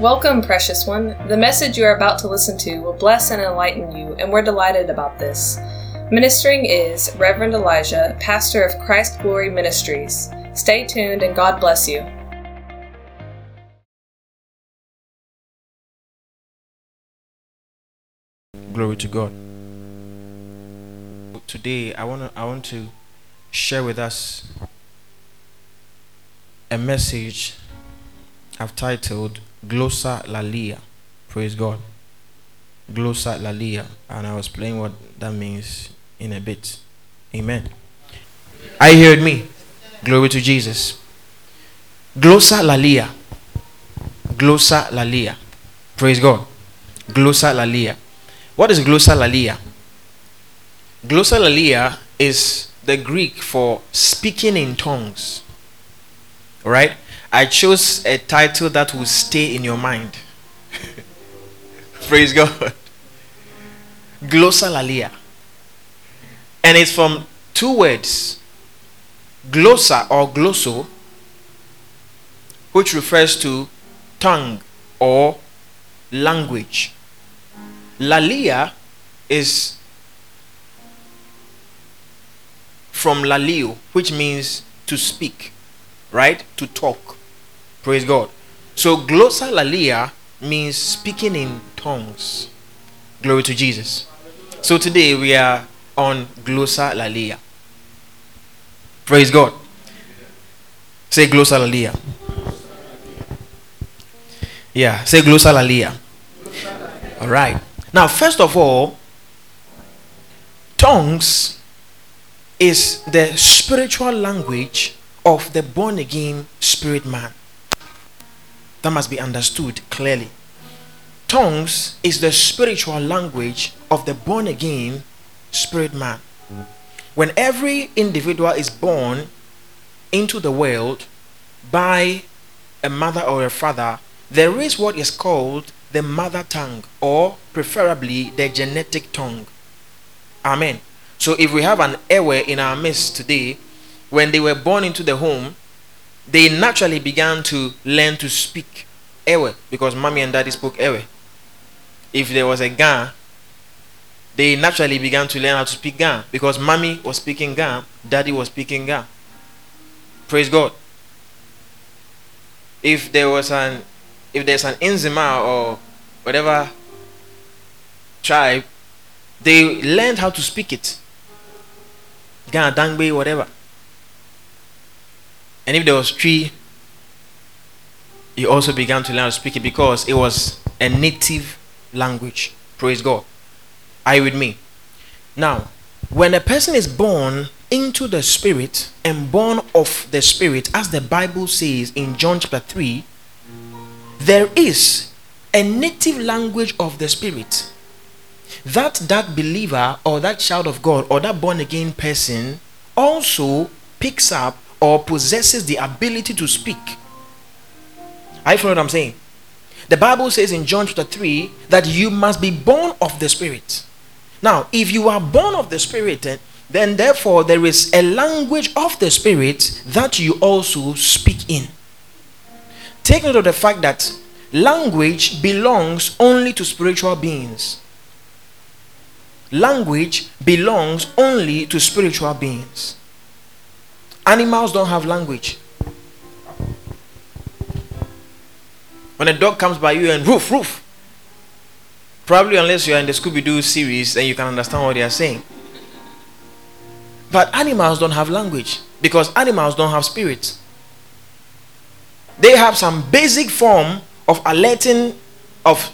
Welcome, precious one. The message you are about to listen to will bless and enlighten you, and we're delighted about this. Ministering is Reverend Elijah, pastor of Christ Glory Ministries. Stay tuned and God bless you. Glory to God. Today I want to I want to share with us a message I've titled Glossa Lalia. Praise God. Glossa Lalia. And I was playing what that means in a bit. Amen. I heard me. Glory to Jesus. Glossa Lalia. Glossa Lalia. Praise God. Glossa Lalia. What is Glossa Lalia? Glossa Lalia is the Greek for speaking in tongues. Right? I chose a title that will stay in your mind. Praise God. Glossolalia. And it's from two words glossa or glosso, which refers to tongue or language. Lalia is from laleo, which means to speak, right? To talk. Praise God. So glossolalia means speaking in tongues. Glory to Jesus. So today we are on glossolalia. Praise God. Say glossolalia. Yeah, say glossolalia. All right. Now, first of all, tongues is the spiritual language of the born again spirit man. That must be understood clearly. Tongues is the spiritual language of the born again spirit man. When every individual is born into the world by a mother or a father, there is what is called the mother tongue, or preferably the genetic tongue. Amen. So if we have an Ewe in our midst today, when they were born into the home, they naturally began to learn to speak Ewe because mommy and daddy spoke Ewe. If there was a Ga, they naturally began to learn how to speak Ga because mommy was speaking Ga, daddy was speaking Ga. Praise God. If there was an if there's an Nzema or whatever tribe, they learned how to speak it. Ga, Dangbe, whatever. And if there was Twi, he also began to learn to speak it because it was a native language. Praise God. Are you with me? Now, when a person is born into the spirit and born of the spirit, as the Bible says in John chapter 3, there is a native language of the spirit that that believer or that child of God or that born again person also picks up or possesses the ability to speak. I follow what I'm saying? The Bible says in John chapter 3 that you must be born of the Spirit. Now, if you are born of the Spirit, eh, then therefore there is a language of the Spirit that you also speak in. Take note of the fact that language belongs only to spiritual beings. Language belongs only to spiritual beings. Animals don't have language. When a dog comes by you and roof, roof, probably unless you are in the Scooby Doo series, then you can understand what they are saying. But animals don't have language because animals don't have spirits. They have some basic form of alerting of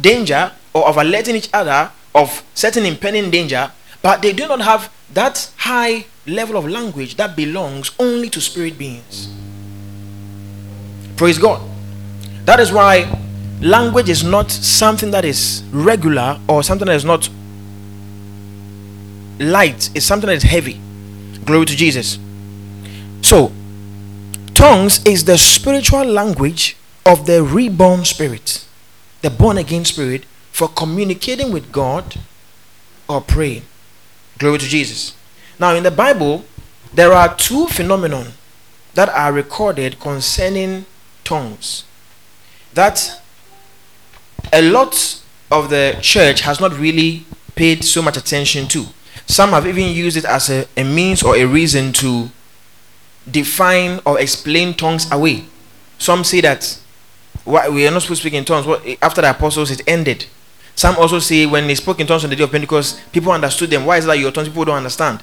danger or of alerting each other of certain impending danger, but they do not have that high level of language that belongs only to spirit beings. Praise God. That is why language is not something that is regular or something that is not light, it's something that is heavy. Glory to Jesus. So, tongues is the spiritual language of the reborn spirit, the born again spirit, for communicating with God or praying. Glory to Jesus. Now, in the Bible, there are two phenomena that are recorded concerning tongues that a lot of the church has not really paid so much attention to. Some have even used it as a, a means or a reason to define or explain tongues away. Some say that why, we are not supposed to speak in tongues. After the apostles, it ended. Some also say when they spoke in tongues on the day of Pentecost, people understood them. Why is that your tongues? People don't understand.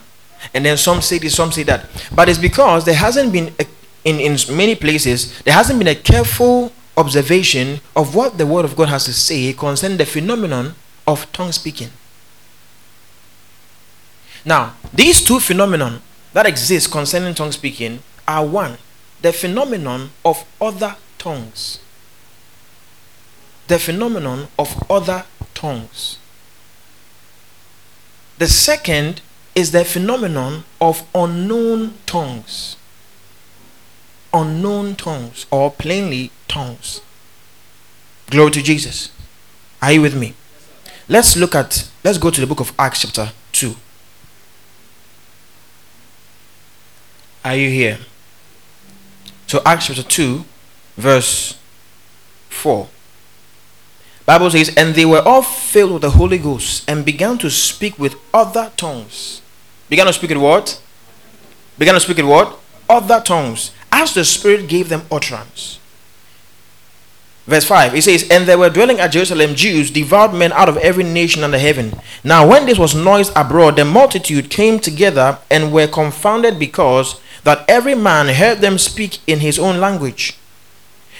And then some say this, some say that. But it's because there hasn't been, a, in, in many places, there hasn't been a careful observation of what the Word of God has to say concerning the phenomenon of tongue speaking. Now, these two phenomena that exist concerning tongue speaking are one, the phenomenon of other tongues. The phenomenon of other tongues. The second is the phenomenon of unknown tongues. Unknown tongues, or plainly tongues. Glory to Jesus. Are you with me? Let's look at, let's go to the book of Acts, chapter 2. Are you here? So, Acts chapter 2, verse 4. Bible says, And they were all filled with the Holy Ghost and began to speak with other tongues Began to speak in what? Began to speak in what? Other tongues. As the Spirit gave them utterance. Verse 5, it says, And there were dwelling at Jerusalem Jews, devout men out of every nation under heaven. Now, when this was noised abroad, the multitude came together and were confounded because that every man heard them speak in his own language.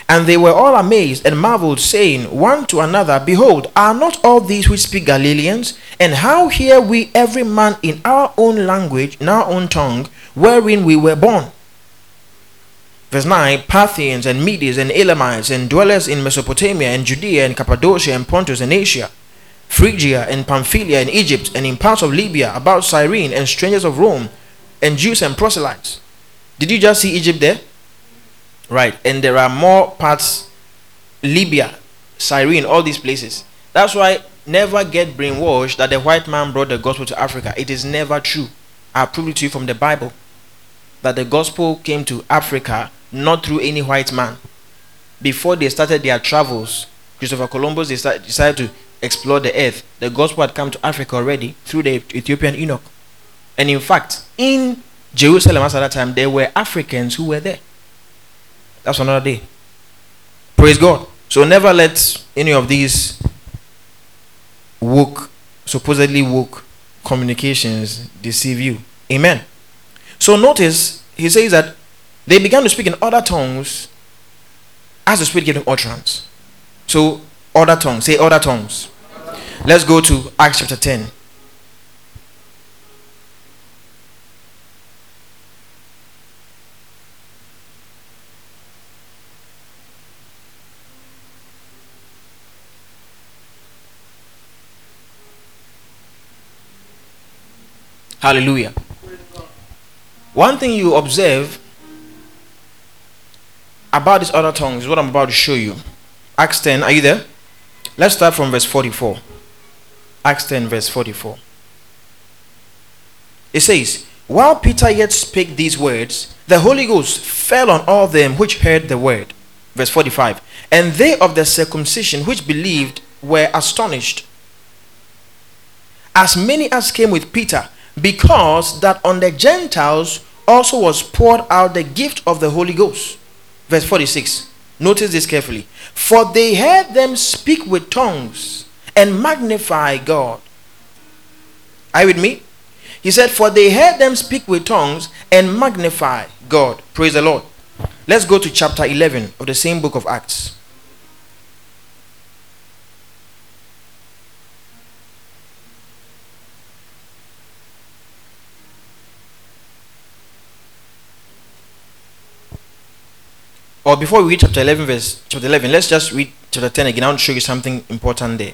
And they were all amazed and marveled, saying one to another, Behold, are not all these which speak Galileans? And how hear we every man in our own language, in our own tongue, wherein we were born? Verse 9 Parthians and Medes and Elamites and dwellers in Mesopotamia and Judea and Cappadocia and Pontus and Asia, Phrygia and Pamphylia and Egypt and in parts of Libya, about Cyrene and strangers of Rome, and Jews and proselytes. Did you just see Egypt there? Right. And there are more parts, Libya, Cyrene, all these places. That's why never get brainwashed that the white man brought the gospel to Africa. It is never true. I prove it to you from the Bible that the gospel came to Africa not through any white man. Before they started their travels, Christopher Columbus decided to explore the earth. The gospel had come to Africa already through the Ethiopian eunuch. And in fact, in Jerusalem at that time, there were Africans who were there. That's another day. Praise God. So never let any of these woke, supposedly woke communications deceive you. Amen. So notice he says that they began to speak in other tongues as the Spirit gave them utterance. So other tongues. Say other tongues. Let's go to Acts chapter 10. Hallelujah. One thing you observe about these other tongues is what I'm about to show you. Acts 10, are you there? Let's start from verse 44. Acts 10, verse 44. It says, While Peter yet spake these words, the Holy Ghost fell on all them which heard the word. Verse 45. And they of the circumcision which believed were astonished. As many as came with Peter, because that on the Gentiles also was poured out the gift of the Holy Ghost. Verse 46. Notice this carefully. For they heard them speak with tongues and magnify God. Are you with me? He said, For they heard them speak with tongues and magnify God. Praise the Lord. Let's go to chapter 11 of the same book of Acts. Or before we read chapter 11 verse chapter 11 let's just read chapter 10 again. I want to show you something important there.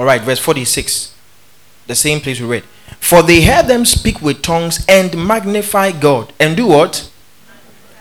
All right verse 46 the same place we read. For they heard them speak with tongues and magnify god. And do what?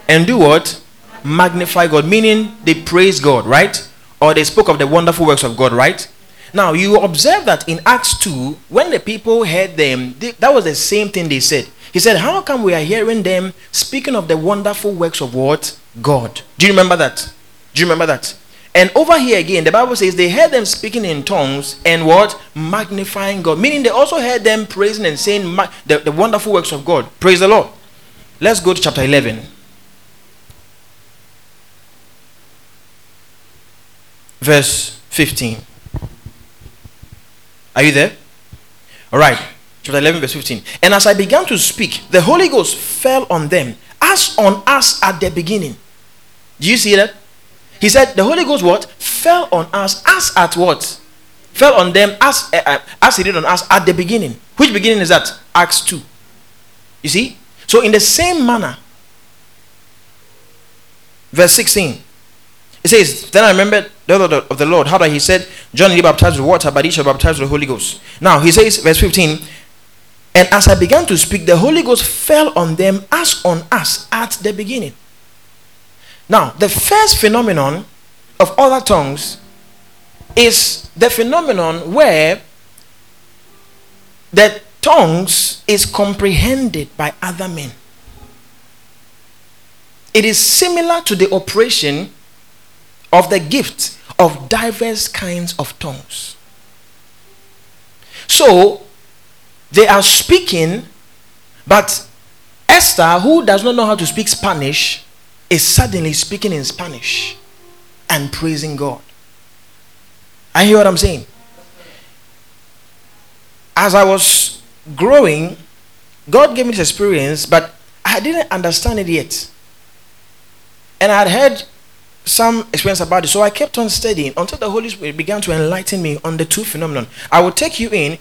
And do what? Magnify god. Meaning they praise god right? Or they spoke of the wonderful works of god right Now, you observe that in Acts 2, when the people heard them, they, that was the same thing they said. He said, How come we are hearing them speaking of the wonderful works of what? God. Do you remember that? Do you remember that? And over here again, the Bible says they heard them speaking in tongues and what? Magnifying God. Meaning they also heard them praising and saying the, the wonderful works of God. Praise the Lord. Let's go to chapter 11. Verse 15. Are you there? All right. Chapter 11, verse 15. And as I began to speak, the Holy Ghost fell on them as on us at the beginning. Do you see that? He said, The Holy Ghost what? Fell on us as at what? Fell on them as, uh, as he did on us at the beginning. Which beginning is that? Acts 2. You see? So, in the same manner, verse 16, it says, Then I remembered the word of the Lord, how that he said, John he baptized with water, but he shall baptize with the Holy Ghost. Now he says, verse 15, and as I began to speak, the Holy Ghost fell on them as on us at the beginning. Now, the first phenomenon of other tongues is the phenomenon where the tongues is comprehended by other men. It is similar to the operation of the gift of diverse kinds of tongues. So, they are speaking, but Esther, who does not know how to speak Spanish, is suddenly speaking in Spanish and praising God. I hear what I'm saying. As I was growing, God gave me this experience, but I didn't understand it yet. And I had heard some experience about it. So I kept on studying until the Holy Spirit began to enlighten me on the two phenomenon. I will take you in.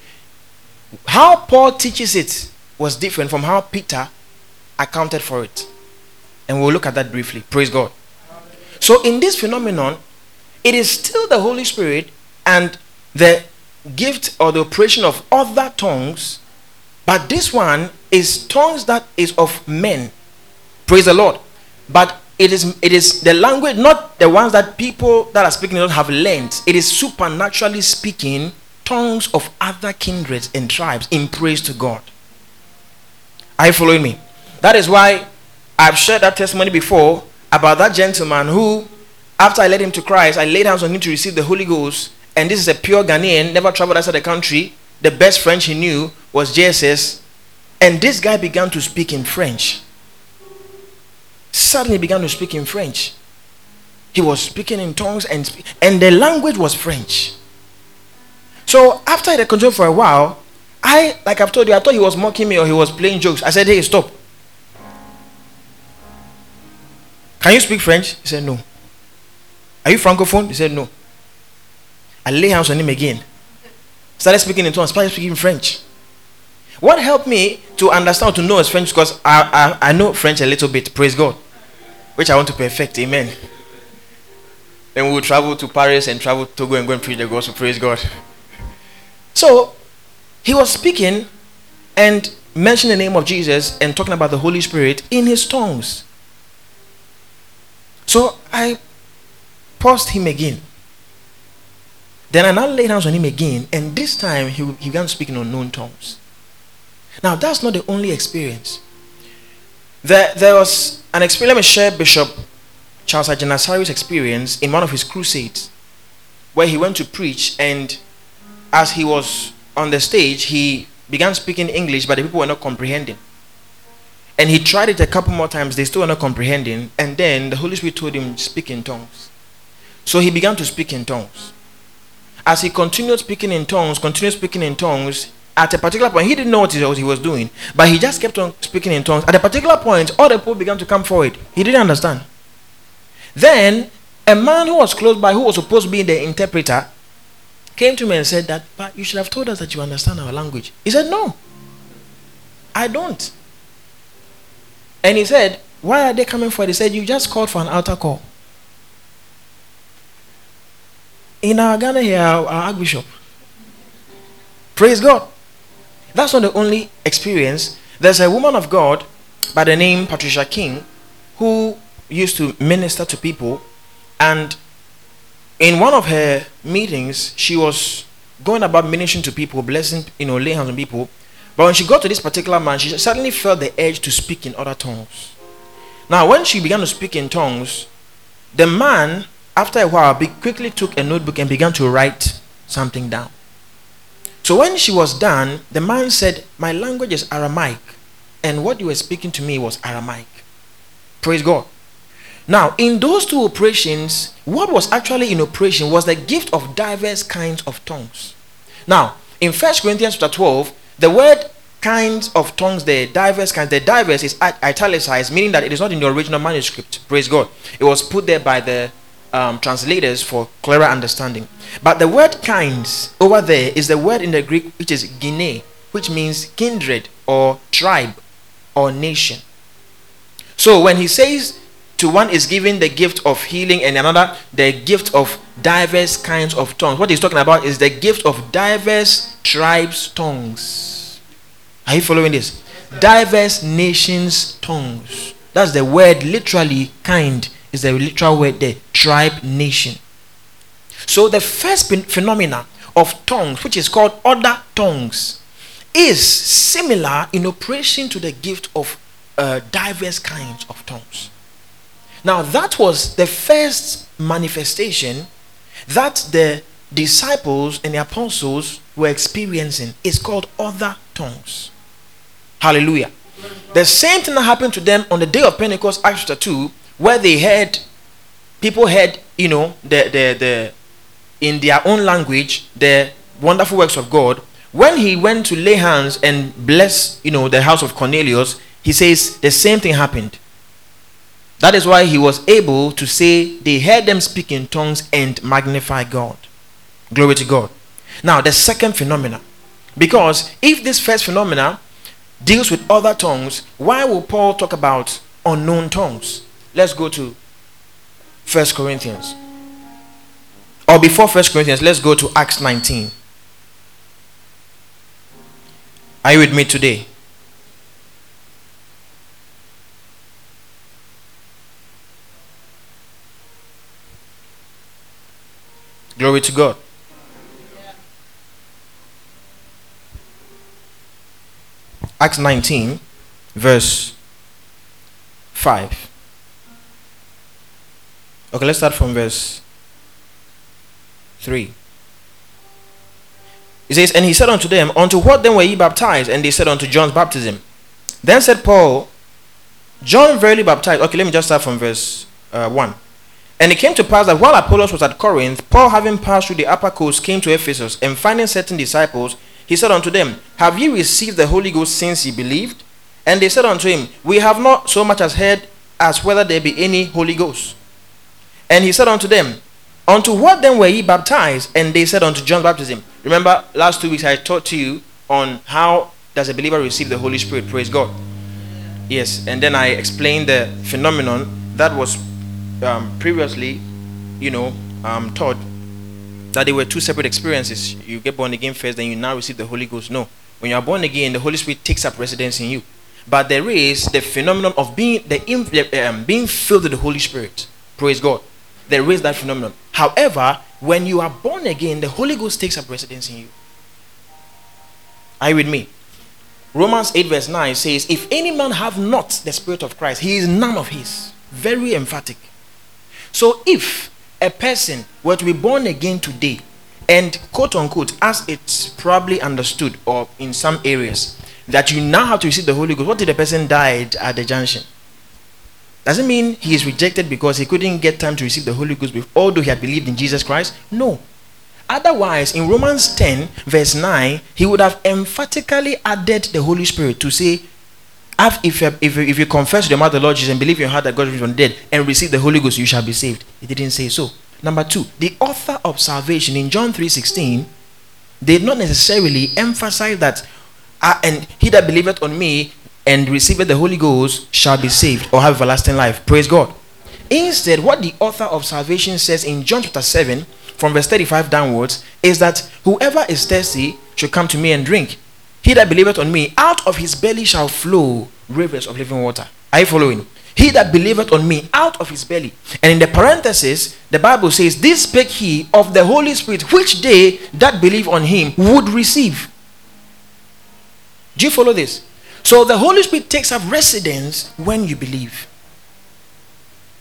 How Paul teaches it was different from how Peter accounted for it. And we'll look at that briefly. Praise God. So in this phenomenon, it is still the Holy Spirit and the gift or the operation of other tongues, but this one is tongues that is of men. Praise the Lord. But it is it is the language not the ones that people that are speaking don't have learned. It is supernaturally speaking tongues of other kindreds and tribes in praise to god. Are you following me? That is why i've shared that testimony before about that gentleman who after i led him to christ i laid hands on him to receive the holy ghost. And this is a pure ghanaian never traveled outside the country. The best french he knew was jss and this guy began to speak in french suddenly began to speak in French. He was speaking in tongues and and the language was French. So after I continued for a while, I like I've told you, I thought he was mocking me or he was playing jokes. I said, Hey, stop. Can you speak French? He said, No. Are you francophone? He said, No. I lay hands on him again. Started speaking in tongues, started speaking French. What helped me to understand, to know is French, because I, I, I know French a little bit, praise God which I want to perfect. Amen. Then we will travel to Paris and travel to Togo and go and preach the gospel. Praise God. So he was speaking and mentioning the name of Jesus and talking about the Holy Spirit in his tongues. So I paused him again. Then I now laid hands on him again, and this time he, he began speaking in unknown tongues. Now that's not the only experience. There, there was an experience, let me share Bishop Charles Agyin-Asare's experience in one of his crusades where he went to preach and as he was on the stage, he began speaking English, but the people were not comprehending. And he tried it a couple more times, they still were not comprehending. And then the Holy Spirit told him, to Speak in tongues. So he began to speak in tongues. As he continued speaking in tongues, continued speaking in tongues, at a particular point, he didn't know what he was doing, but he just kept on speaking in tongues. At a particular point, all the people began to come forward. He didn't understand. Then, a man who was close by, who was supposed to be the interpreter, came to me and said that, but you should have told us that you understand our language. He said, no, I don't. And he said, why are they coming for it? He said, you just called for an altar call. In our Ghana here, our Archbishop, praise God. That's not the only experience. There's a woman of God by the name Patricia King who used to minister to people, and in one of her meetings, she was going about ministering to people, blessing, you know, laying hands on people. But when she got to this particular man, she suddenly felt the urge to speak in other tongues. Now, when she began to speak in tongues, the man, after a while, quickly took a notebook and began to write something down. So when she was done, the man said, My language is Aramaic, and what you were speaking to me was Aramaic. Praise God. Now, in those two operations, what was actually in operation was the gift of diverse kinds of tongues. Now, in First Corinthians chapter 12, the word kinds of tongues, the diverse kinds, the diverse is italicized, meaning that it is not in the original manuscript. Praise God. It was put there by the um, translators for clearer understanding. But the word kinds over there is the word in the Greek which is gine, which means kindred or tribe or nation. So when he says to one is given the gift of healing and another the gift of diverse kinds of tongues, what he's talking about is the gift of diverse tribes' tongues. Are you following this? Diverse nations' tongues. That's the word literally kind is the literal word there tribe nation. So the first phenomena of tongues which is called other tongues is similar in operation to the gift of uh, diverse kinds of tongues. Now that was the first manifestation that the disciples and the apostles were experiencing. Is called other tongues. Hallelujah. The same thing that happened to them on the day of pentecost acts chapter 2 where they heard people heard you know the the the in their own language the wonderful works of god. When he went to lay hands and bless you know the house of cornelius he says the same thing happened. That is why he was able to say they heard them speak in tongues and magnify god. Glory to god. Now the second phenomena because if this first phenomena deals with other tongues why will paul talk about unknown tongues Let's go to First Corinthians. Or before First Corinthians, let's go to Acts 19. Are you with me today? Glory to God. Acts 19, verse 5. Okay, let's start from verse 3. He says, And he said unto them, Unto what then were ye baptized? And they said, Unto John's baptism. Then said Paul, John verily baptized. Okay, let me just start from verse uh, 1. And it came to pass that while Apollos was at Corinth, Paul, having passed through the upper coast, came to Ephesus, and finding certain disciples, he said unto them, Have ye received the Holy Ghost since ye believed? And they said unto him, We have not so much as heard as whether there be any Holy Ghost. And he said unto them, Unto what then were ye baptized? And they said unto John's baptism. Remember, last two weeks I taught to you on how does a believer receive the Holy Spirit. Praise God. Yes, and then I explained the phenomenon that was um, previously, you know, um, taught that they were two separate experiences. You get born again first, then you now receive the Holy Ghost. No, when you are born again, the Holy Spirit takes up residence in you. But there is the phenomenon of being the um, being filled with the Holy Spirit. Praise God there is that phenomenon. However, when you are born again, the Holy Ghost takes up residence in you. Are you with me? Romans 8, verse 9 says, If any man have not the Spirit of Christ, he is none of his. Very emphatic. So if a person were to be born again today, and quote unquote, as it's probably understood or in some areas, that you now have to receive the Holy Ghost, what did the person died at the junction? Doesn't mean he is rejected because he couldn't get time to receive the Holy Ghost, although he had believed in Jesus Christ. No. Otherwise, in Romans 10, verse 9, he would have emphatically added the Holy Spirit to say, if, if, if you confess with your mouth the Lord Jesus and believe in your heart that God is from dead and receive the Holy Ghost, you shall be saved. He didn't say so. Number two, the author of salvation in John 3:16 did not necessarily emphasize that, uh, and he that believeth on me, and receiveth the Holy Ghost shall be saved or have everlasting life. Praise God. Instead, what the author of salvation says in John chapter 7, from verse 35 downwards, is that whoever is thirsty should come to me and drink. he that believeth on me, out of his belly shall flow rivers of living water. Are you following? He that believeth on me, out of his belly. And in the parenthesis, the Bible says, This spake he of the Holy Spirit, which they that believe on him would receive. Do you follow this? So the Holy Spirit takes up residence when you believe.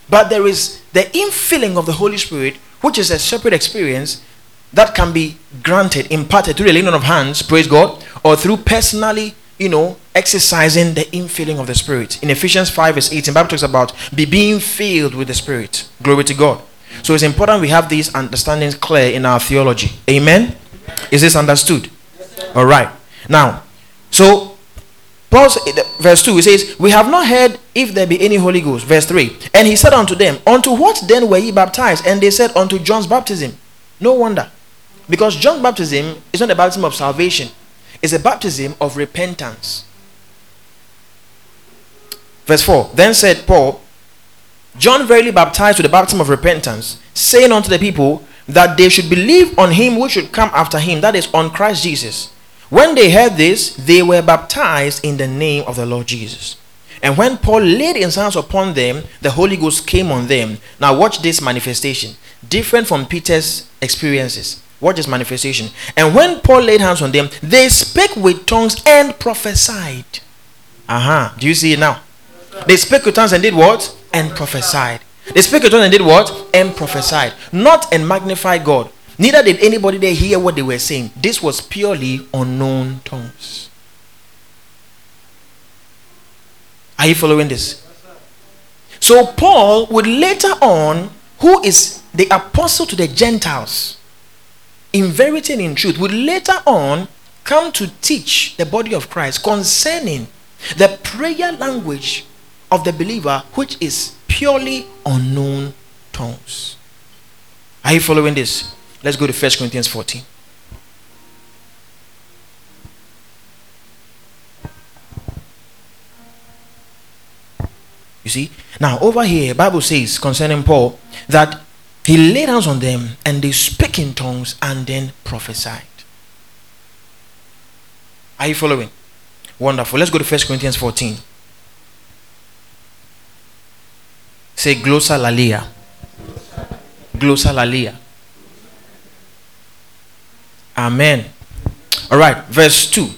But there is the infilling of the Holy Spirit, which is a separate experience that can be granted, imparted through the laying on of hands, praise God, or through personally, you know, exercising the infilling of the Spirit. In Ephesians 5, verse 18, Bible talks about be being filled with the Spirit. Glory to God. So it's important we have these understandings clear in our theology. Amen? Is this understood? All right. Now, so Paul, verse 2, he says, We have not heard if there be any Holy Ghost. Verse 3, and he said unto them, Unto what then were ye baptized? And they said, Unto John's baptism. No wonder. Because John's baptism is not a baptism of salvation, it's a baptism of repentance. Verse 4 Then said Paul, John verily baptized with the baptism of repentance, saying unto the people that they should believe on him which should come after him, that is, on Christ Jesus. When they heard this, they were baptized in the name of the Lord Jesus. And when Paul laid his hands upon them, the Holy Ghost came on them. Now, watch this manifestation. Different from Peter's experiences. Watch this manifestation. And when Paul laid hands on them, they spake with tongues and prophesied. Uh-huh. Do you see it now? They spake with tongues and did what? And prophesied. They spake with tongues and did what? And prophesied. Not and magnified God. Neither did anybody there hear what they were saying. This was purely unknown tongues. Are you following this? So, Paul would later on, who is the apostle to the Gentiles, in verity and in truth, would later on come to teach the body of Christ concerning the prayer language of the believer, which is purely unknown tongues. Are you following this? Let's go to 1 Corinthians 14. You see? Now, over here, Bible says concerning Paul that he laid hands on them and they speak in tongues and then prophesied. Are you following? Wonderful. Let's go to 1 Corinthians 14. Say glossolalia. Glossolalia. Amen. All right, verse 2.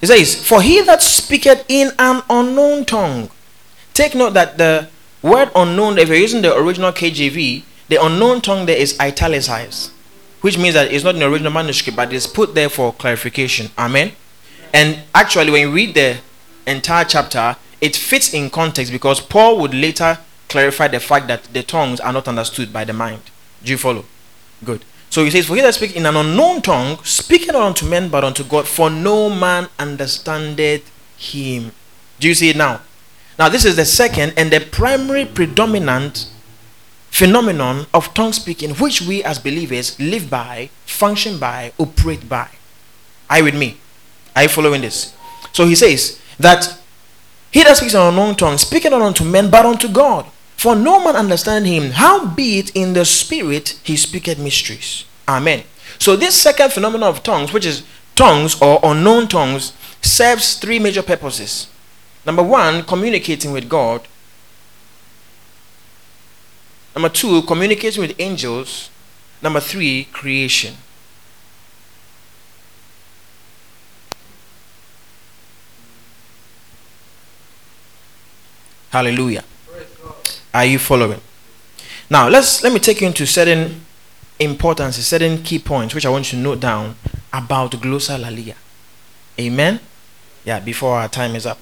He says, For he that speaketh in an unknown tongue. Take note that the word unknown, if you're using the original KJV, the unknown tongue there is italicized, which means that it's not in the original manuscript, but it's put there for clarification. Amen. And actually, when you read the entire chapter, it fits in context because Paul would later clarify the fact that the tongues are not understood by the mind. Do you follow? Good. So he says, For he that speak in an unknown tongue, speaking not unto men but unto God, for no man understandeth him. Do you see it now? Now, this is the second and the primary predominant phenomenon of tongue speaking, which we as believers live by, function by, operate by. Are you with me? Are you following this? So he says that he that speaks in an unknown tongue, speaking not unto men but unto God. For no man understand him, howbeit in the spirit he speaketh mysteries. Amen. So this second phenomenon of tongues, which is tongues or unknown tongues, serves three major purposes. Number one, communicating with God. Number two, communicating with angels. Number three, creation. Hallelujah. Are you following? Now let's let me take you into certain importance, certain key points which I want you to note down about glossolalia. Amen. Yeah, before our time is up.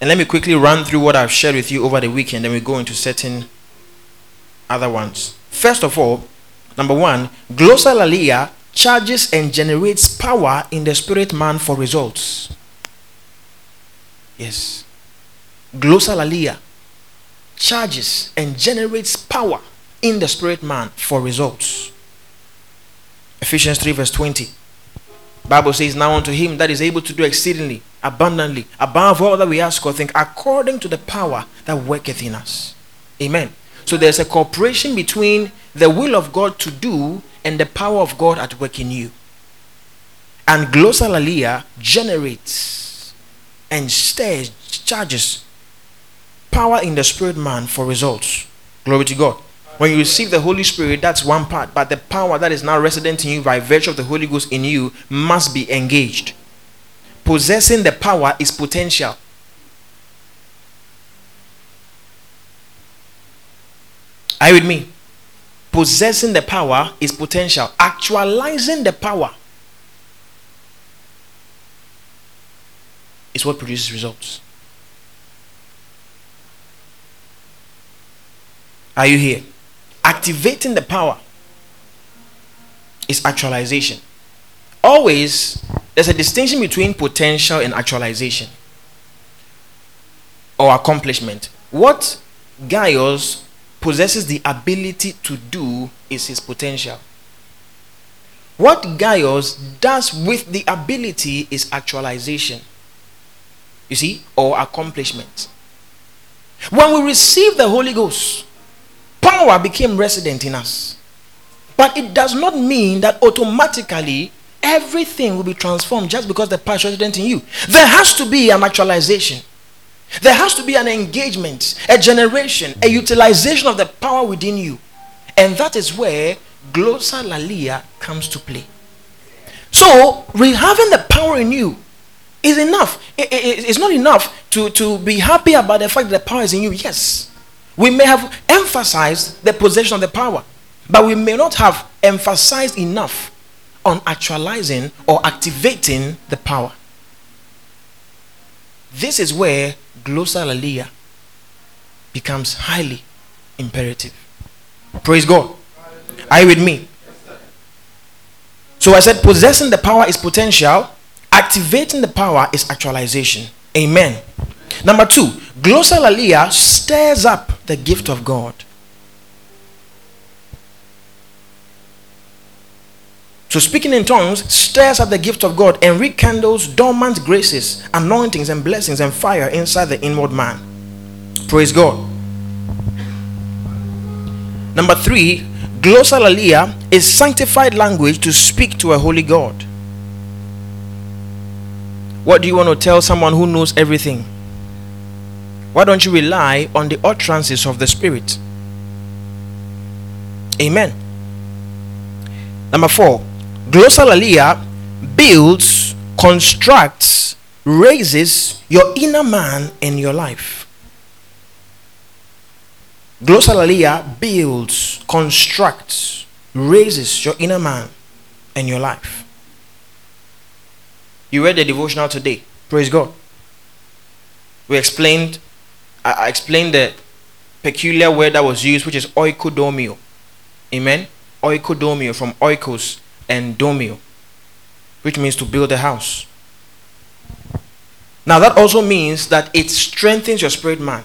And let me quickly run through what I've shared with you over the weekend, then we go into certain other ones. First of all, number one, glossolalia charges and generates power in the spirit man for results. Yes. Glossolalia charges and generates power in the spirit man for results. Ephesians 3 verse 20. Bible says, Now unto him that is able to do exceedingly, abundantly, above all that we ask or think, according to the power that worketh in us. Amen. So there's a cooperation between the will of God to do and the power of God at work in you. And glossolalia generates and stirs, charges power in the spirit man for results. Glory to God. When you receive the Holy Spirit, that's one part, but the power that is now resident in you by virtue of the Holy Ghost in you must be engaged. Possessing the power is potential. Are you with me? Possessing the power is potential. Actualizing the power is what produces results. Are you here? Activating the power is actualization. Always, there's a distinction between potential and actualization or accomplishment. What Gaius possesses the ability to do is his potential. What Gaius does with the ability is actualization. You see, or accomplishment. When we receive the Holy Ghost, power became resident in us. But it does not mean that automatically everything will be transformed just because the power is resident in you. There has to be an actualization. There has to be an engagement, a generation, a utilization of the power within you. And that is where glossolalia comes to play. So, having the power in you is enough. it's not enough to, to be happy about the fact that the power is in you. Yes. We may have emphasized the possession of the power, but we may not have emphasized enough on actualizing or activating the power. This is where glossolalia becomes highly imperative. Praise God. Are you with me? So I said possessing the power is potential, activating the power is actualization. Amen. Number two, glossolalia stirs up the gift of God. So, speaking in tongues stirs up the gift of God and rekindles dormant graces, anointings, and blessings and fire inside the inward man. Praise God. Number three, glossolalia is sanctified language to speak to a holy God. What do you want to tell someone who knows everything? Why don't you rely on the utterances of the Spirit? Amen. Number four, Glossolalia builds, constructs, raises your inner man in your life. Glossolalia builds, constructs, raises your inner man in your life. You read the devotional today. Praise God. We explained, I explained the peculiar word that was used, which is oikodomeo. Amen. Oikodomeo from oikos and domio, which means to build a house. Now, that also means that it strengthens your spirit man.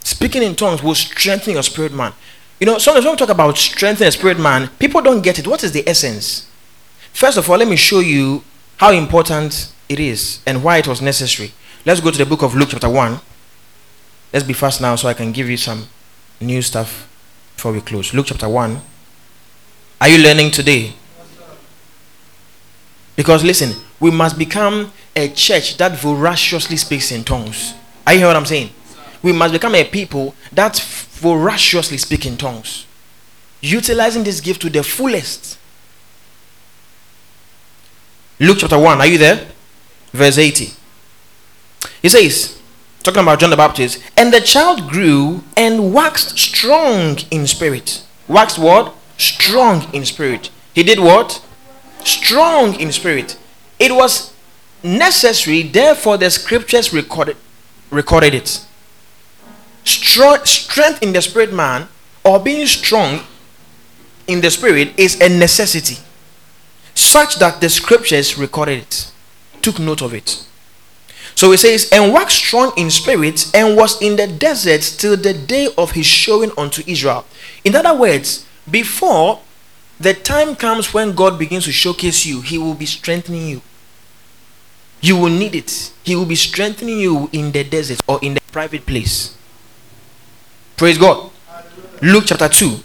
Speaking in tongues will strengthen your spirit man. You know, sometimes when we talk about strengthening a spirit man, people don't get it. What is the essence? First of all, let me show you how important it is and why it was necessary. Let's go to the book of Luke, chapter 1. Let's be fast now so I can give you some new stuff before we close. Luke, chapter 1. Are you learning today? Because listen, we must become a church that voraciously speaks in tongues. Are you hear what I'm saying? We must become a people that voraciously speak in tongues. Utilizing this gift to the fullest. Luke chapter 1, are you there? Verse 80. He says, talking about John the Baptist, and the child grew and waxed strong in spirit. Waxed what? strong in spirit. He did what? Strong in spirit. It was necessary, therefore, the scriptures recorded, recorded it. Strong, strength in the spirit man or being strong in the spirit is a necessity, such that the scriptures recorded it, took note of it. So it says, and waxed strong in spirit, and was in the desert till the day of his showing unto Israel. In other words, before the time comes when God begins to showcase you, He will be strengthening you. You will need it. He will be strengthening you in the desert or in the private place. Praise God. Luke chapter 2.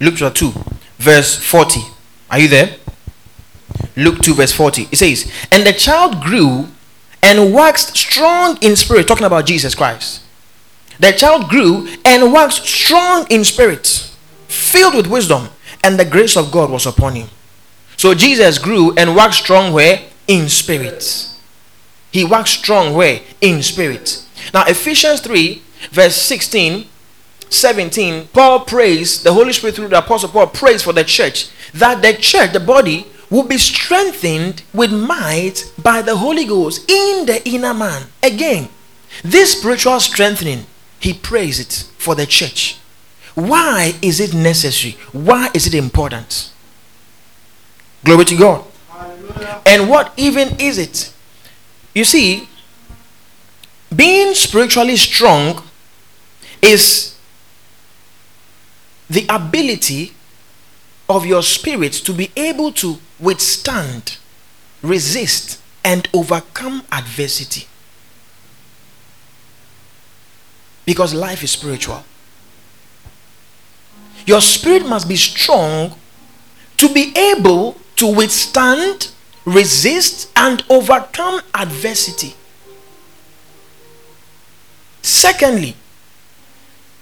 Luke chapter 2, verse 40. Are you there? Luke 2, verse 40. It says, And the child grew and waxed strong in spirit, talking about Jesus Christ. The child grew and waxed strong in spirit, filled with wisdom, and the grace of God was upon him. So Jesus grew and waxed strong where? In spirit. He waxed strong where? In spirit. Now, Ephesians 3, verse 16, 17, Paul prays, the Holy Spirit through the Apostle Paul prays for the church that the church, the body, will be strengthened with might by the Holy Ghost in the inner man. Again, this spiritual strengthening, he prays it for the church. Why is it necessary? Why is it important? Glory to God. And what even is it? You see, being spiritually strong is the ability of your spirit to be able to withstand, resist, and overcome adversity. Because life is spiritual. Your spirit must be strong to be able to withstand, resist, and overcome adversity. Secondly,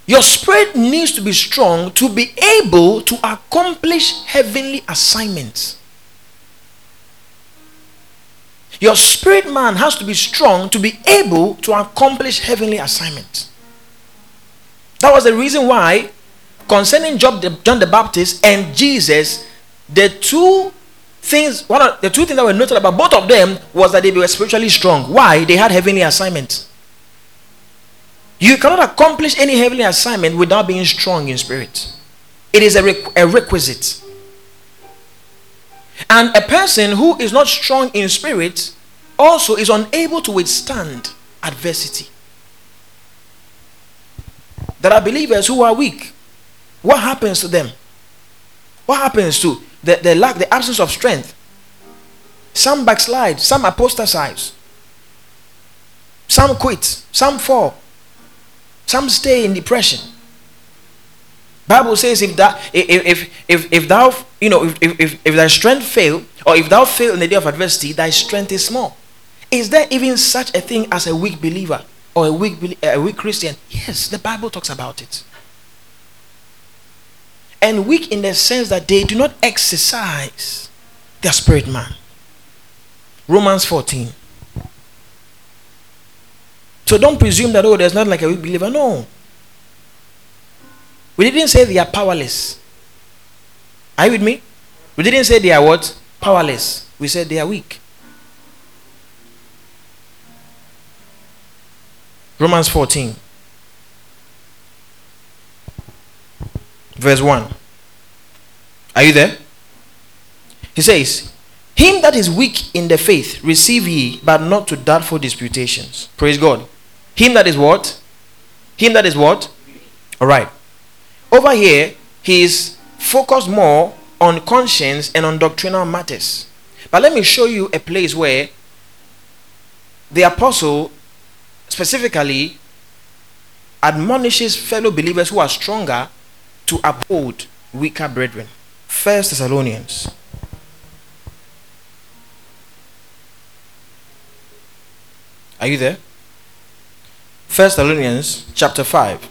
your spirit needs to be strong to be able to accomplish heavenly assignments. Your spirit man has to be strong to be able to accomplish heavenly assignments. That was the reason why, concerning John the Baptist and Jesus, the two things, one of the two things that were noted about both of them was that they were spiritually strong. Why? They had heavenly assignments. You cannot accomplish any heavenly assignment without being strong in spirit. It is a, requ- a requisite. And a person who is not strong in spirit also is unable to withstand adversity. There are believers who are weak. What happens to them? What happens to the, the lack, the absence of strength? Some backslide, some apostatize, some quit, some fall. Some stay in depression. Bible says if that if if if, thou you know if, if if thy strength fail or if thou fail in the day of adversity, thy strength is small. Is there even such a thing as a weak believer or a weak a weak Christian? Yes, the Bible talks about it. And weak in the sense that they do not exercise their spirit man. Romans 14. So don't presume that, oh, there's not like a weak believer. No. We didn't say they are powerless. Are you with me? We didn't say they are what? Powerless. We said they are weak. Romans 14, verse 1. Are you there? He says, Him that is weak in the faith, receive ye, but not to doubtful disputations. Praise God. Him that is what? Him that is what? All right. Over here, he is focused more on conscience and on doctrinal matters. But let me show you a place where the apostle specifically admonishes fellow believers who are stronger to uphold weaker brethren. First Thessalonians. Are you there? First Thessalonians chapter 5.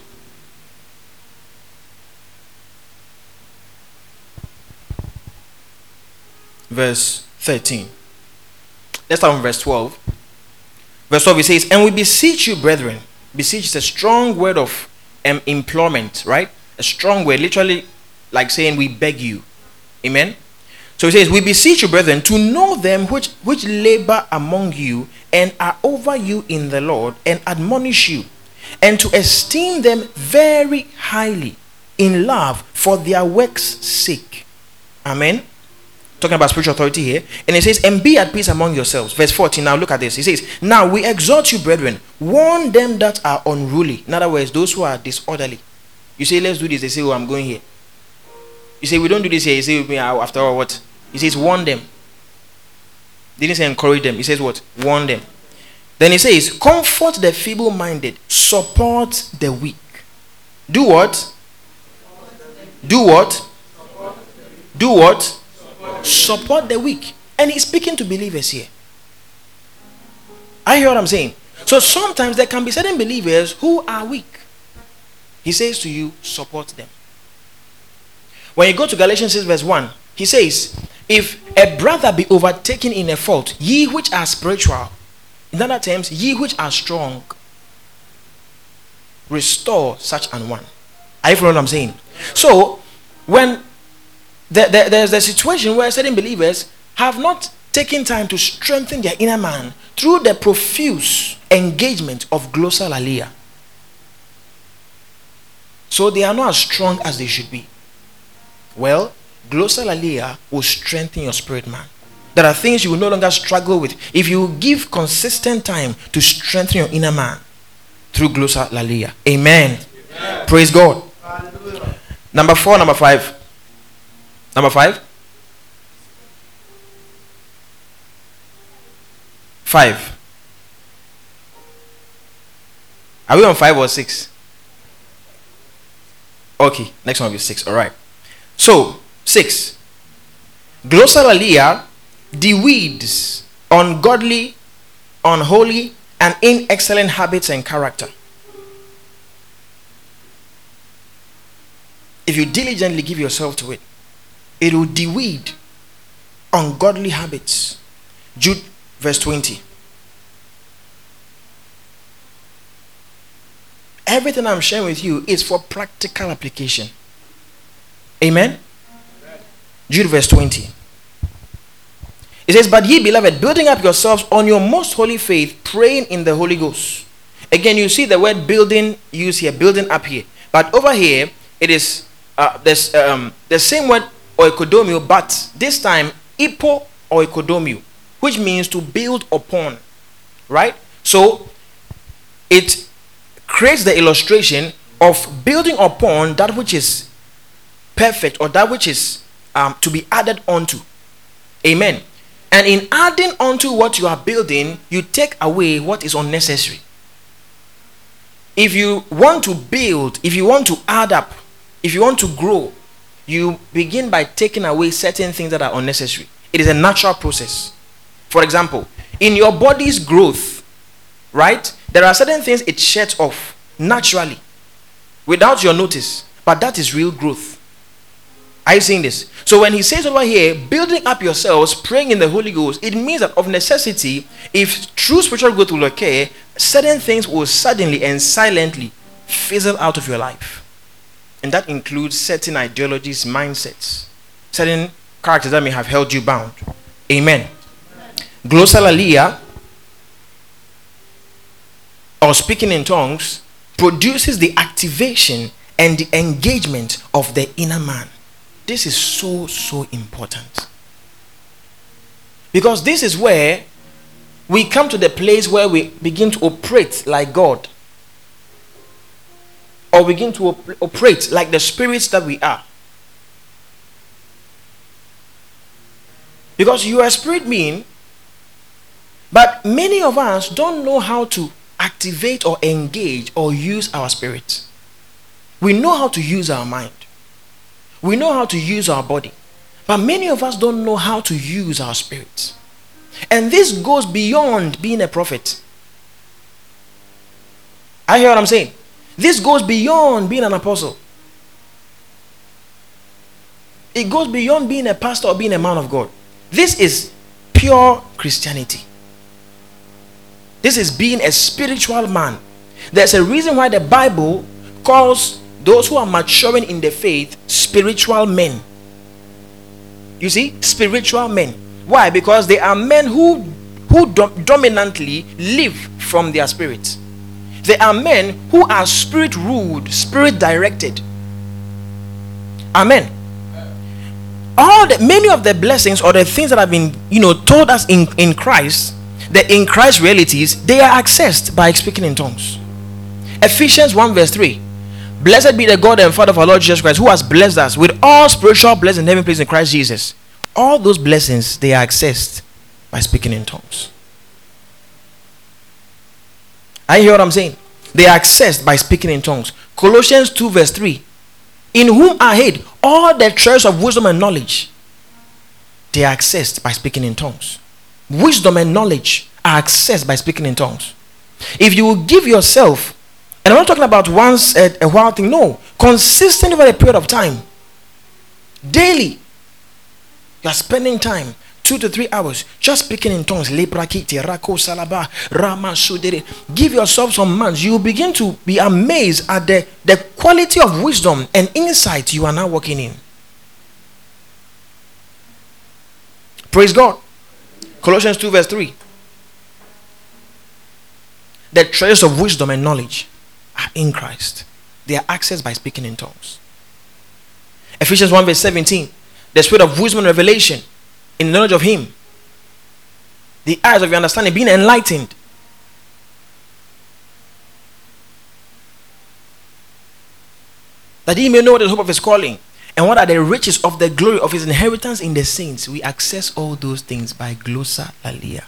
Verse 13. Let's start from verse 12. Verse 12 it says, And we beseech you, brethren. Beseech is a strong word of um, employment, right? A strong word, literally like saying we beg you. Amen. So he says, We beseech you, brethren, to know them which, which labor among you and are over you in the Lord and admonish you, and to esteem them very highly in love for their work's sake. Amen. Talking about spiritual authority here. And it says, And be at peace among yourselves. Verse 14. Now look at this. He says, Now we exhort you, brethren, warn them that are unruly. In other words, those who are disorderly. You say, Let's do this. They say, Oh, I'm going here. You say, We don't do this here. You say, After all, what? He says, warn them. Didn't say encourage them. He says what? Warn them. Then he says, comfort the feeble minded, support the weak. Do what? Do what? Do what? Support the weak. And he's speaking to believers here. I hear what I'm saying. So sometimes there can be certain believers who are weak. He says to you, support them. When you go to Galatians 6, verse 1, he says, If a brother be overtaken in a fault, ye which are spiritual, in other terms, ye which are strong, restore such an one. Are you following what I'm saying? So, when the, the, there's a situation where certain believers have not taken time to strengthen their inner man through the profuse engagement of glossal. So they are not as strong as they should be. Well, glossolalia will strengthen your spirit man. There are things you will no longer struggle with if you give consistent time to strengthen your inner man through glossolalia. Amen. Amen. Praise God. Hallelujah. Number four, number five. Number five. Five. Are we on five or six? Okay, next one will be six. All right. So, six. Glossolalia deweeds ungodly, unholy, and inexcellent habits and character. If you diligently give yourself to it, it will deweed ungodly habits. Jude verse 20. Everything I'm sharing with you is for practical application. Amen? Jude verse 20. It says, But ye beloved, building up yourselves on your most holy faith, praying in the Holy Ghost. Again, you see the word building used here, building up here. But over here, it is uh, this, um, the same word oikodomeo, but this time ipo oikodomeo, which means to build upon. Right? So it creates the illustration of building upon that which is perfect or that which is um, to be added onto. Amen. And in adding onto what you are building, you take away what is unnecessary. If you want to build, if you want to add up, if you want to grow, you begin by taking away certain things that are unnecessary. It is a natural process. For example, in your body's growth, right, there are certain things it sheds off naturally without your notice, but that is real growth. Are you seeing this? So when he says over here, building up yourselves, praying in the Holy Ghost, it means that of necessity, if true spiritual growth will occur, certain things will suddenly and silently fizzle out of your life. And that includes certain ideologies, mindsets, certain characters that may have held you bound. Amen. Glossolalia, or speaking in tongues, produces the activation and the engagement of the inner man. This is so, so important. Because this is where we come to the place where we begin to operate like God. Or begin to op- operate like the spirits that we are. Because you are spirit being, but many of us don't know how to activate or engage or use our spirit. We know how to use our mind. We know how to use our body, but many of us don't know how to use our spirit. And this goes beyond being a prophet. I hear what I'm saying. This goes beyond being an apostle. It goes beyond being a pastor or being a man of God. This is pure Christianity. This is being a spiritual man. There's a reason why the Bible calls those who are maturing in the faith spiritual men. You see, spiritual men. Why? Because they are men who who dominantly live from their spirit. They are men who are spirit ruled, spirit directed. Amen. All the many of the blessings or the things that have been, you know, told us in, in Christ, the in Christ realities, they are accessed by speaking in tongues. Ephesians 1 verse 3. Blessed be the God and Father of our Lord Jesus Christ, who has blessed us with all spiritual blessings in heaven place in Christ Jesus. All those blessings they are accessed by speaking in tongues. I hear what I'm saying. They are accessed by speaking in tongues. Colossians 2, verse 3. in whom are hid all the treasures of wisdom and knowledge. They are accessed by speaking in tongues. Wisdom and knowledge are accessed by speaking in tongues. If you will give yourself, and I'm not talking about once a, a while thing, no, consistent over a period of time, daily, you are spending time two to three hours just speaking in tongues. Give yourself some months. You begin to be amazed at the, the quality of wisdom and insight you are now working in. Praise God. Colossians 2, verse 3. The treasures of wisdom and knowledge are in Christ. They are accessed by speaking in tongues. Ephesians 1, verse 17. The spirit of wisdom and revelation in the knowledge of Him. The eyes of your understanding being enlightened. That He may know the hope of His calling and what are the riches of the glory of His inheritance in the saints. We access all those things by glossa lalia.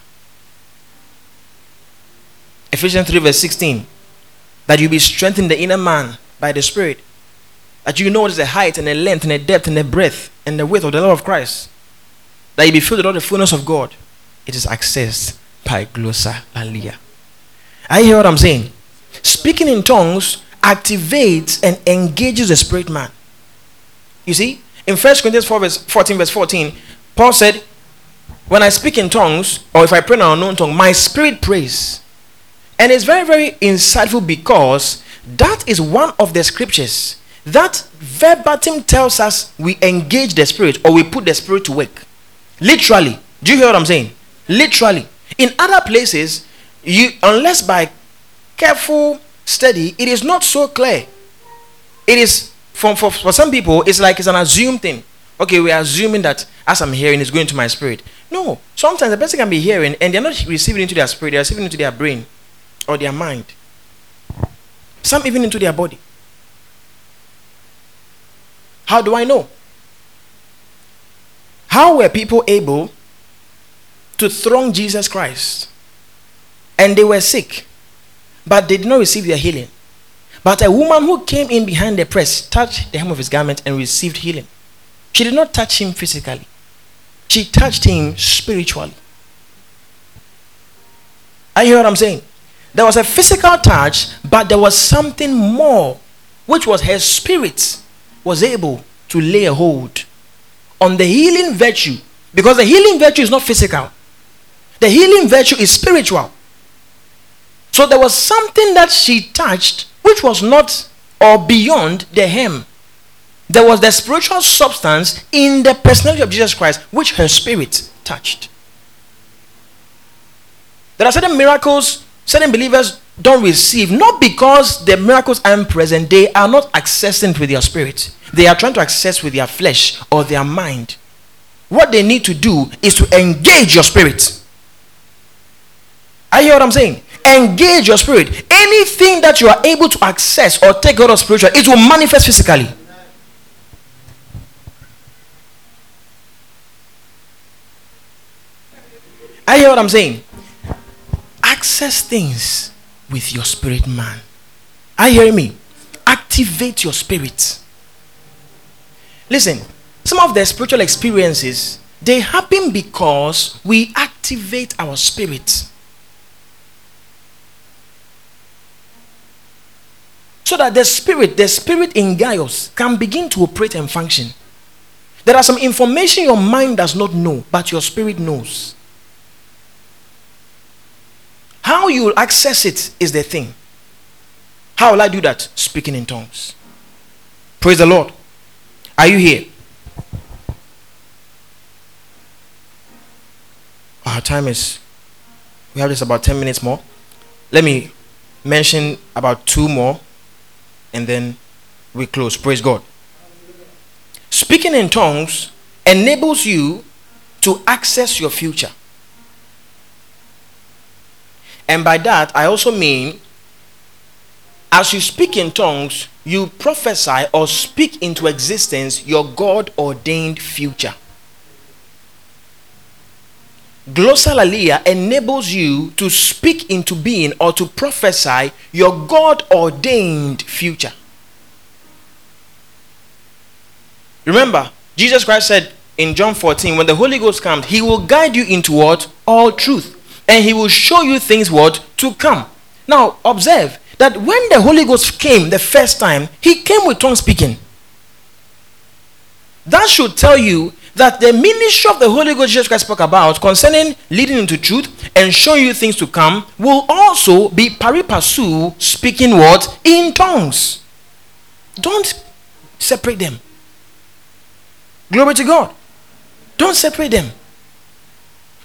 Ephesians 3, verse 16. That you be strengthened the inner man by the Spirit. That you know what is the height and the length and the depth and the breadth and the width of the love of Christ that you be filled with all the fullness of God, it is accessed by glossa alia. I hear what I'm saying. Speaking in tongues activates and engages the spirit man. You see, in 1 Corinthians 4 verse 14, verse 14, Paul said, When I speak in tongues, or if I pray in an unknown tongue, my spirit prays. And it's very, very insightful because that is one of the scriptures that verbatim tells us we engage the spirit or we put the spirit to work. Literally. Do you hear what I'm saying? Literally. In other places, you unless by careful study, it is not so clear. It is for, for, for some people, it's like it's an assumed thing. Okay, we're assuming that as I'm hearing, it's going to my spirit. No, sometimes the person can be hearing and they're not receiving into their spirit, they're receiving into their brain or their mind. Some even into their body. How do I know? How were people able to throng Jesus Christ? And they were sick, but they did not receive their healing. But a woman who came in behind the press touched the hem of his garment and received healing. She did not touch him physically, she touched him spiritually. I hear what I'm saying? There was a physical touch, but there was something more, which was her spirit was able to lay a hold on the healing virtue because the healing virtue is not physical, the healing virtue is spiritual. So there was something that she touched which was not or beyond the hem. There was the spiritual substance in the personality of Jesus Christ which her spirit touched. There are certain miracles certain believers don't receive, not because the miracles aren't present, they are not accessing with their spirit. They are trying to access with their flesh or their mind. What they need to do is to engage your spirit. I hear what I'm saying? Engage your spirit. Anything that you are able to access or take out of spiritual, it will manifest physically. I hear what I'm saying? Access things with your spirit man. I hear me. Activate your spirit. Listen, some of the spiritual experiences they happen because we activate our spirit. So that the spirit, the spirit in Gaius, can begin to operate and function. There are some information your mind does not know, but your spirit knows. How you access it is the thing. How will I do that? Speaking in tongues. Praise the Lord. Are you here? Our time is, we have just about 10 minutes more. Let me mention about two more and then we close. Praise God. Speaking in tongues enables you to access your future. And by that, I also mean as you speak in tongues, you prophesy or speak into existence your God ordained future. Glossolalia enables you to speak into being or to prophesy your God ordained future. Remember, Jesus Christ said in John 14, when the Holy Ghost comes, he will guide you into what? All truth. And he will show you things what? To come. Now, observe that when the Holy Ghost came the first time, he came with tongue speaking. That should tell you that the ministry of the Holy Ghost Jesus Christ spoke about concerning leading into truth and showing you things to come will also be pari passu speaking what? In tongues. Don't separate them. Glory to God. Don't separate them.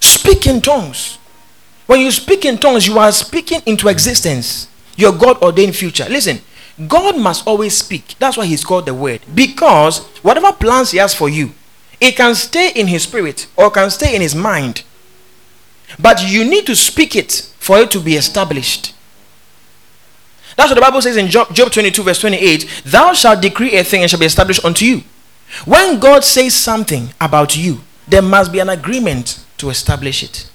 Speak in tongues. When you speak in tongues, you are speaking into existence your God ordained future. Listen, God must always speak. That's why He's called the Word. Because whatever plans He has for you, it can stay in His spirit or can stay in His mind. But you need to speak it for it to be established. That's what the Bible says in Job, Job 22, verse 28 Thou shalt decree a thing and shall be established unto you. When God says something about you, there must be an agreement to establish it.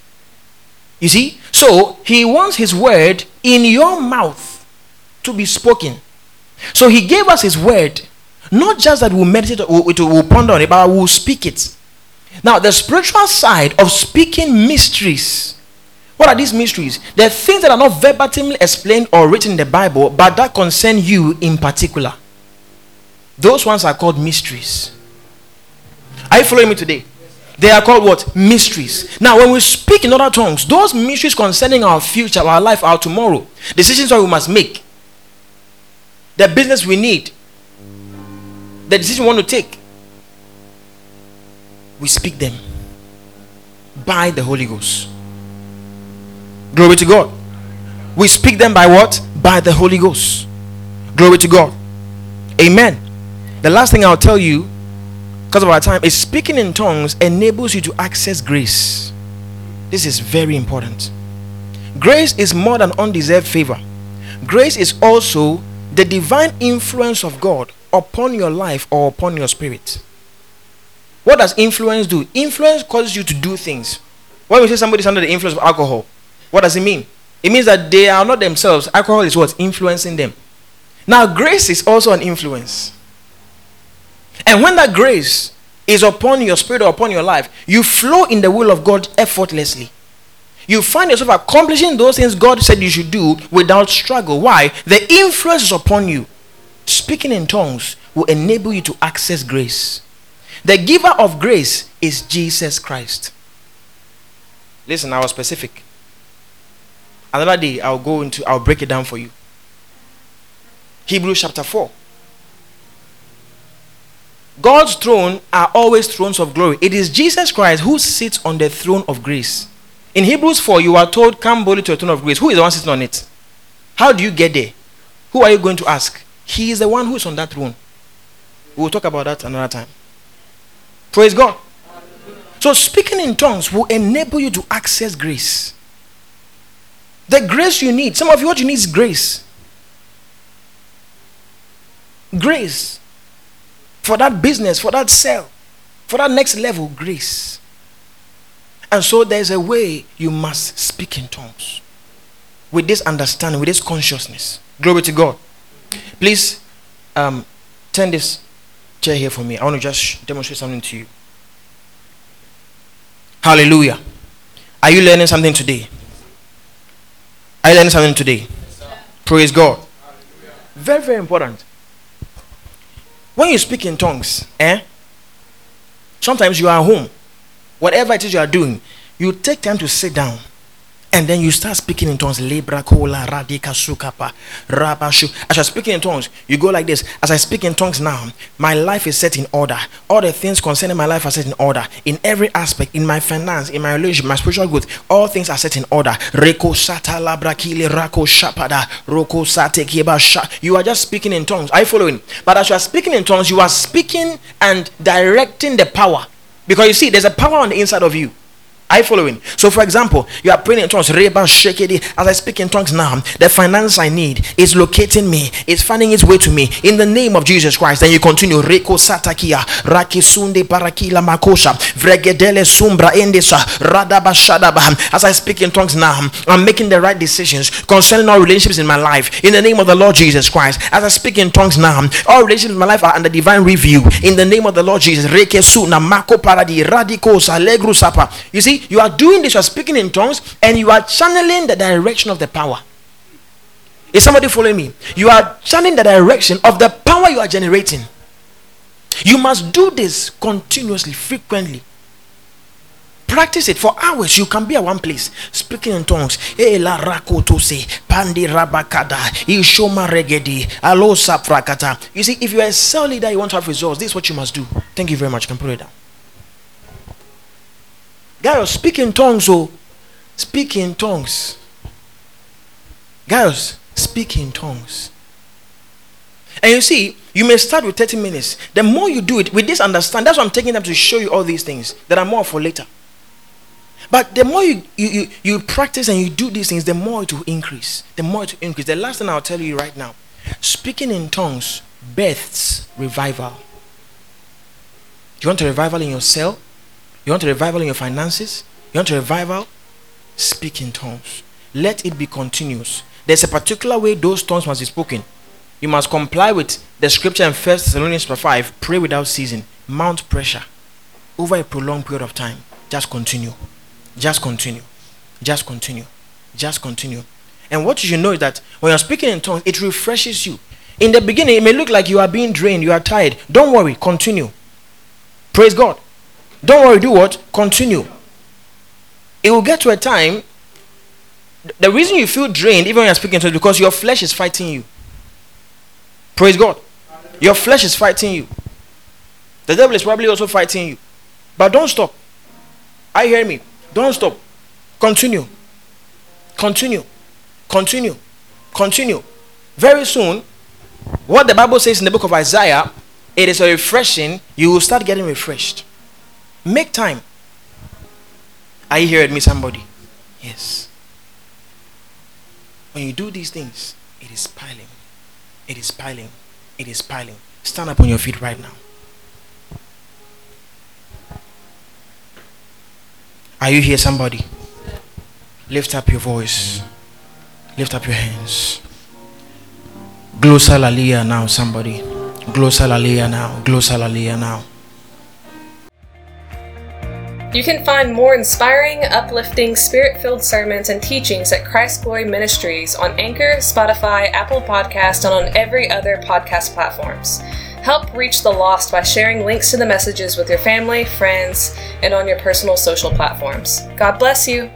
You see? So he wants his word in your mouth to be spoken. So he gave us his word, not just that we'll meditate, we'll, we'll ponder on it, but we'll speak it. Now, the spiritual side of speaking mysteries. What are these mysteries? They're things that are not verbatimly explained or written in the Bible, but that concern you in particular. Those ones are called mysteries. Are you following me today? They are called what? Mysteries. Now, when we speak in other tongues, those mysteries concerning our future, our life, our tomorrow, decisions that we must make, the business we need, the decision we want to take, we speak them by the Holy Ghost. Glory to God. We speak them by what? By the Holy Ghost. Glory to God. Amen. The last thing I'll tell you because of our time, is speaking in tongues enables you to access grace. This is very important. Grace is more than undeserved favor. Grace is also the divine influence of God upon your life or upon your spirit. What does influence do? Influence causes you to do things. When we say somebody's under the influence of alcohol, what does it mean? It means that they are not themselves. Alcohol is what's Influencing them. Now, grace is also an influence. And when that grace is upon your spirit or upon your life, you flow in the will of God effortlessly. You find yourself accomplishing those things God said you should do without struggle. Why? The influence is upon you. Speaking in tongues will enable you to access grace. The giver of grace is Jesus Christ. Listen, I was specific. Another day I'll go into I'll break it down for you. Hebrews chapter 4. God's throne are always thrones of glory. It is Jesus Christ who sits on the throne of grace. In Hebrews 4, you are told, Come boldly to the throne of grace. Who is the one sitting on it? How do you get there? Who are you going to ask? He is the one who is on that throne. We'll talk about that another time. Praise God. So, speaking in tongues will enable you to access grace. The grace you need. Some of you, what you need is grace. Grace for that business, for that sale, for that next level, grace. And so there's a way you must speak in tongues with this understanding, with this consciousness. Glory to God. Please um, turn this chair here for me. I want to just demonstrate something to you. Hallelujah. Are you learning something today? Are you learning something today? Praise God. Very, very important. When you speak in tongues, eh? Sometimes you are home. Whatever it is you are doing, you take time to sit down and then you start speaking in tongues. Libra kola radika sukapa rabashu. As you're speaking in tongues, you go like this. As I speak in tongues now, my life is set in order. All the things concerning my life are set in order. In every aspect, in my finance, in my relationship, my spiritual growth, all things are set in order. Reko sata labrakile rako shapada roko sate sha. You are just speaking in tongues. Are you following? But as you are speaking in tongues, you are speaking and directing the power. Because you see, there's a power on the inside of you. You following? So, for example, you are praying in tongues. Reba shekedi. As I speak in tongues now, the finance I need is locating me. It's finding its way to me in the name of Jesus Christ. Then you continue. Reko satakia rakisunde parakila makosha vregedele sumbra endesa radaba shadaba. As I speak in tongues now, I'm making the right decisions concerning all relationships in my life in the name of the Lord Jesus Christ. As I speak in tongues now, all relationships in my life are under divine review in the name of the Lord Jesus. Rekesu na mako paradi radikos alegru sapa. You see, you are doing this, you are speaking in tongues, and you are channeling the direction of the power. Is somebody following me? You are channeling the direction of the power you are generating. You must do this continuously, frequently. Practice it for hours. You can be at one place speaking in tongues. Eh, pandi rabakada. Ishoma regedi. Alo. You see, if you are a cell leader, you want to have results. This is what you must do. Thank you very much. You can put it down. Guys, speak in tongues. Oh, speak in tongues. Guys, speak in tongues. And you see, you may start with 30 minutes. The more you do it, with this understand, that's why I'm taking them to show you all these things that are more for later. But the more you, you, you, you practice and you do these things, the more it will increase. The more it will increase. The last thing I'll tell you right now speaking in tongues births revival. You want a revival in your cell? You want a revival in your finances? You want a revival? Speak in tongues. Let it be continuous. There's a particular way those tongues must be spoken. You must comply with the scripture in 1 Thessalonians 5 pray without ceasing, mount pressure over a prolonged period of time. Just continue. Just continue. Just continue. Just continue. And what you should know is that when you're speaking in tongues, it refreshes you. In the beginning, it may look like you are being drained, you are tired. Don't worry, continue. Praise God. Don't worry, do what? Continue. It will get to a time. The reason you feel drained, even when you're speaking to is because your flesh is fighting you. Praise God. Your flesh is fighting you. The devil is probably also fighting you. But don't stop. I hear me. Don't stop. Continue. Continue. Continue. Continue. Very soon, what the Bible says in the book of Isaiah, it is a refreshing, you will start getting refreshed. Make time. Are you hearing me, somebody? Yes. When you do these things, it is piling. It is piling. It is piling. Stand up on your feet right now. Are you here, somebody? Lift up your voice. Lift up your hands. Glossolalia now, somebody. Glossolalia now. Glossolalia now. You can find more inspiring, uplifting, spirit filled sermons and teachings at Christ Glory Ministries on Anchor, Spotify, Apple Podcast, and on every other podcast platforms. Help reach the lost by sharing links to the messages with your family, friends, and on your personal social platforms. God bless you.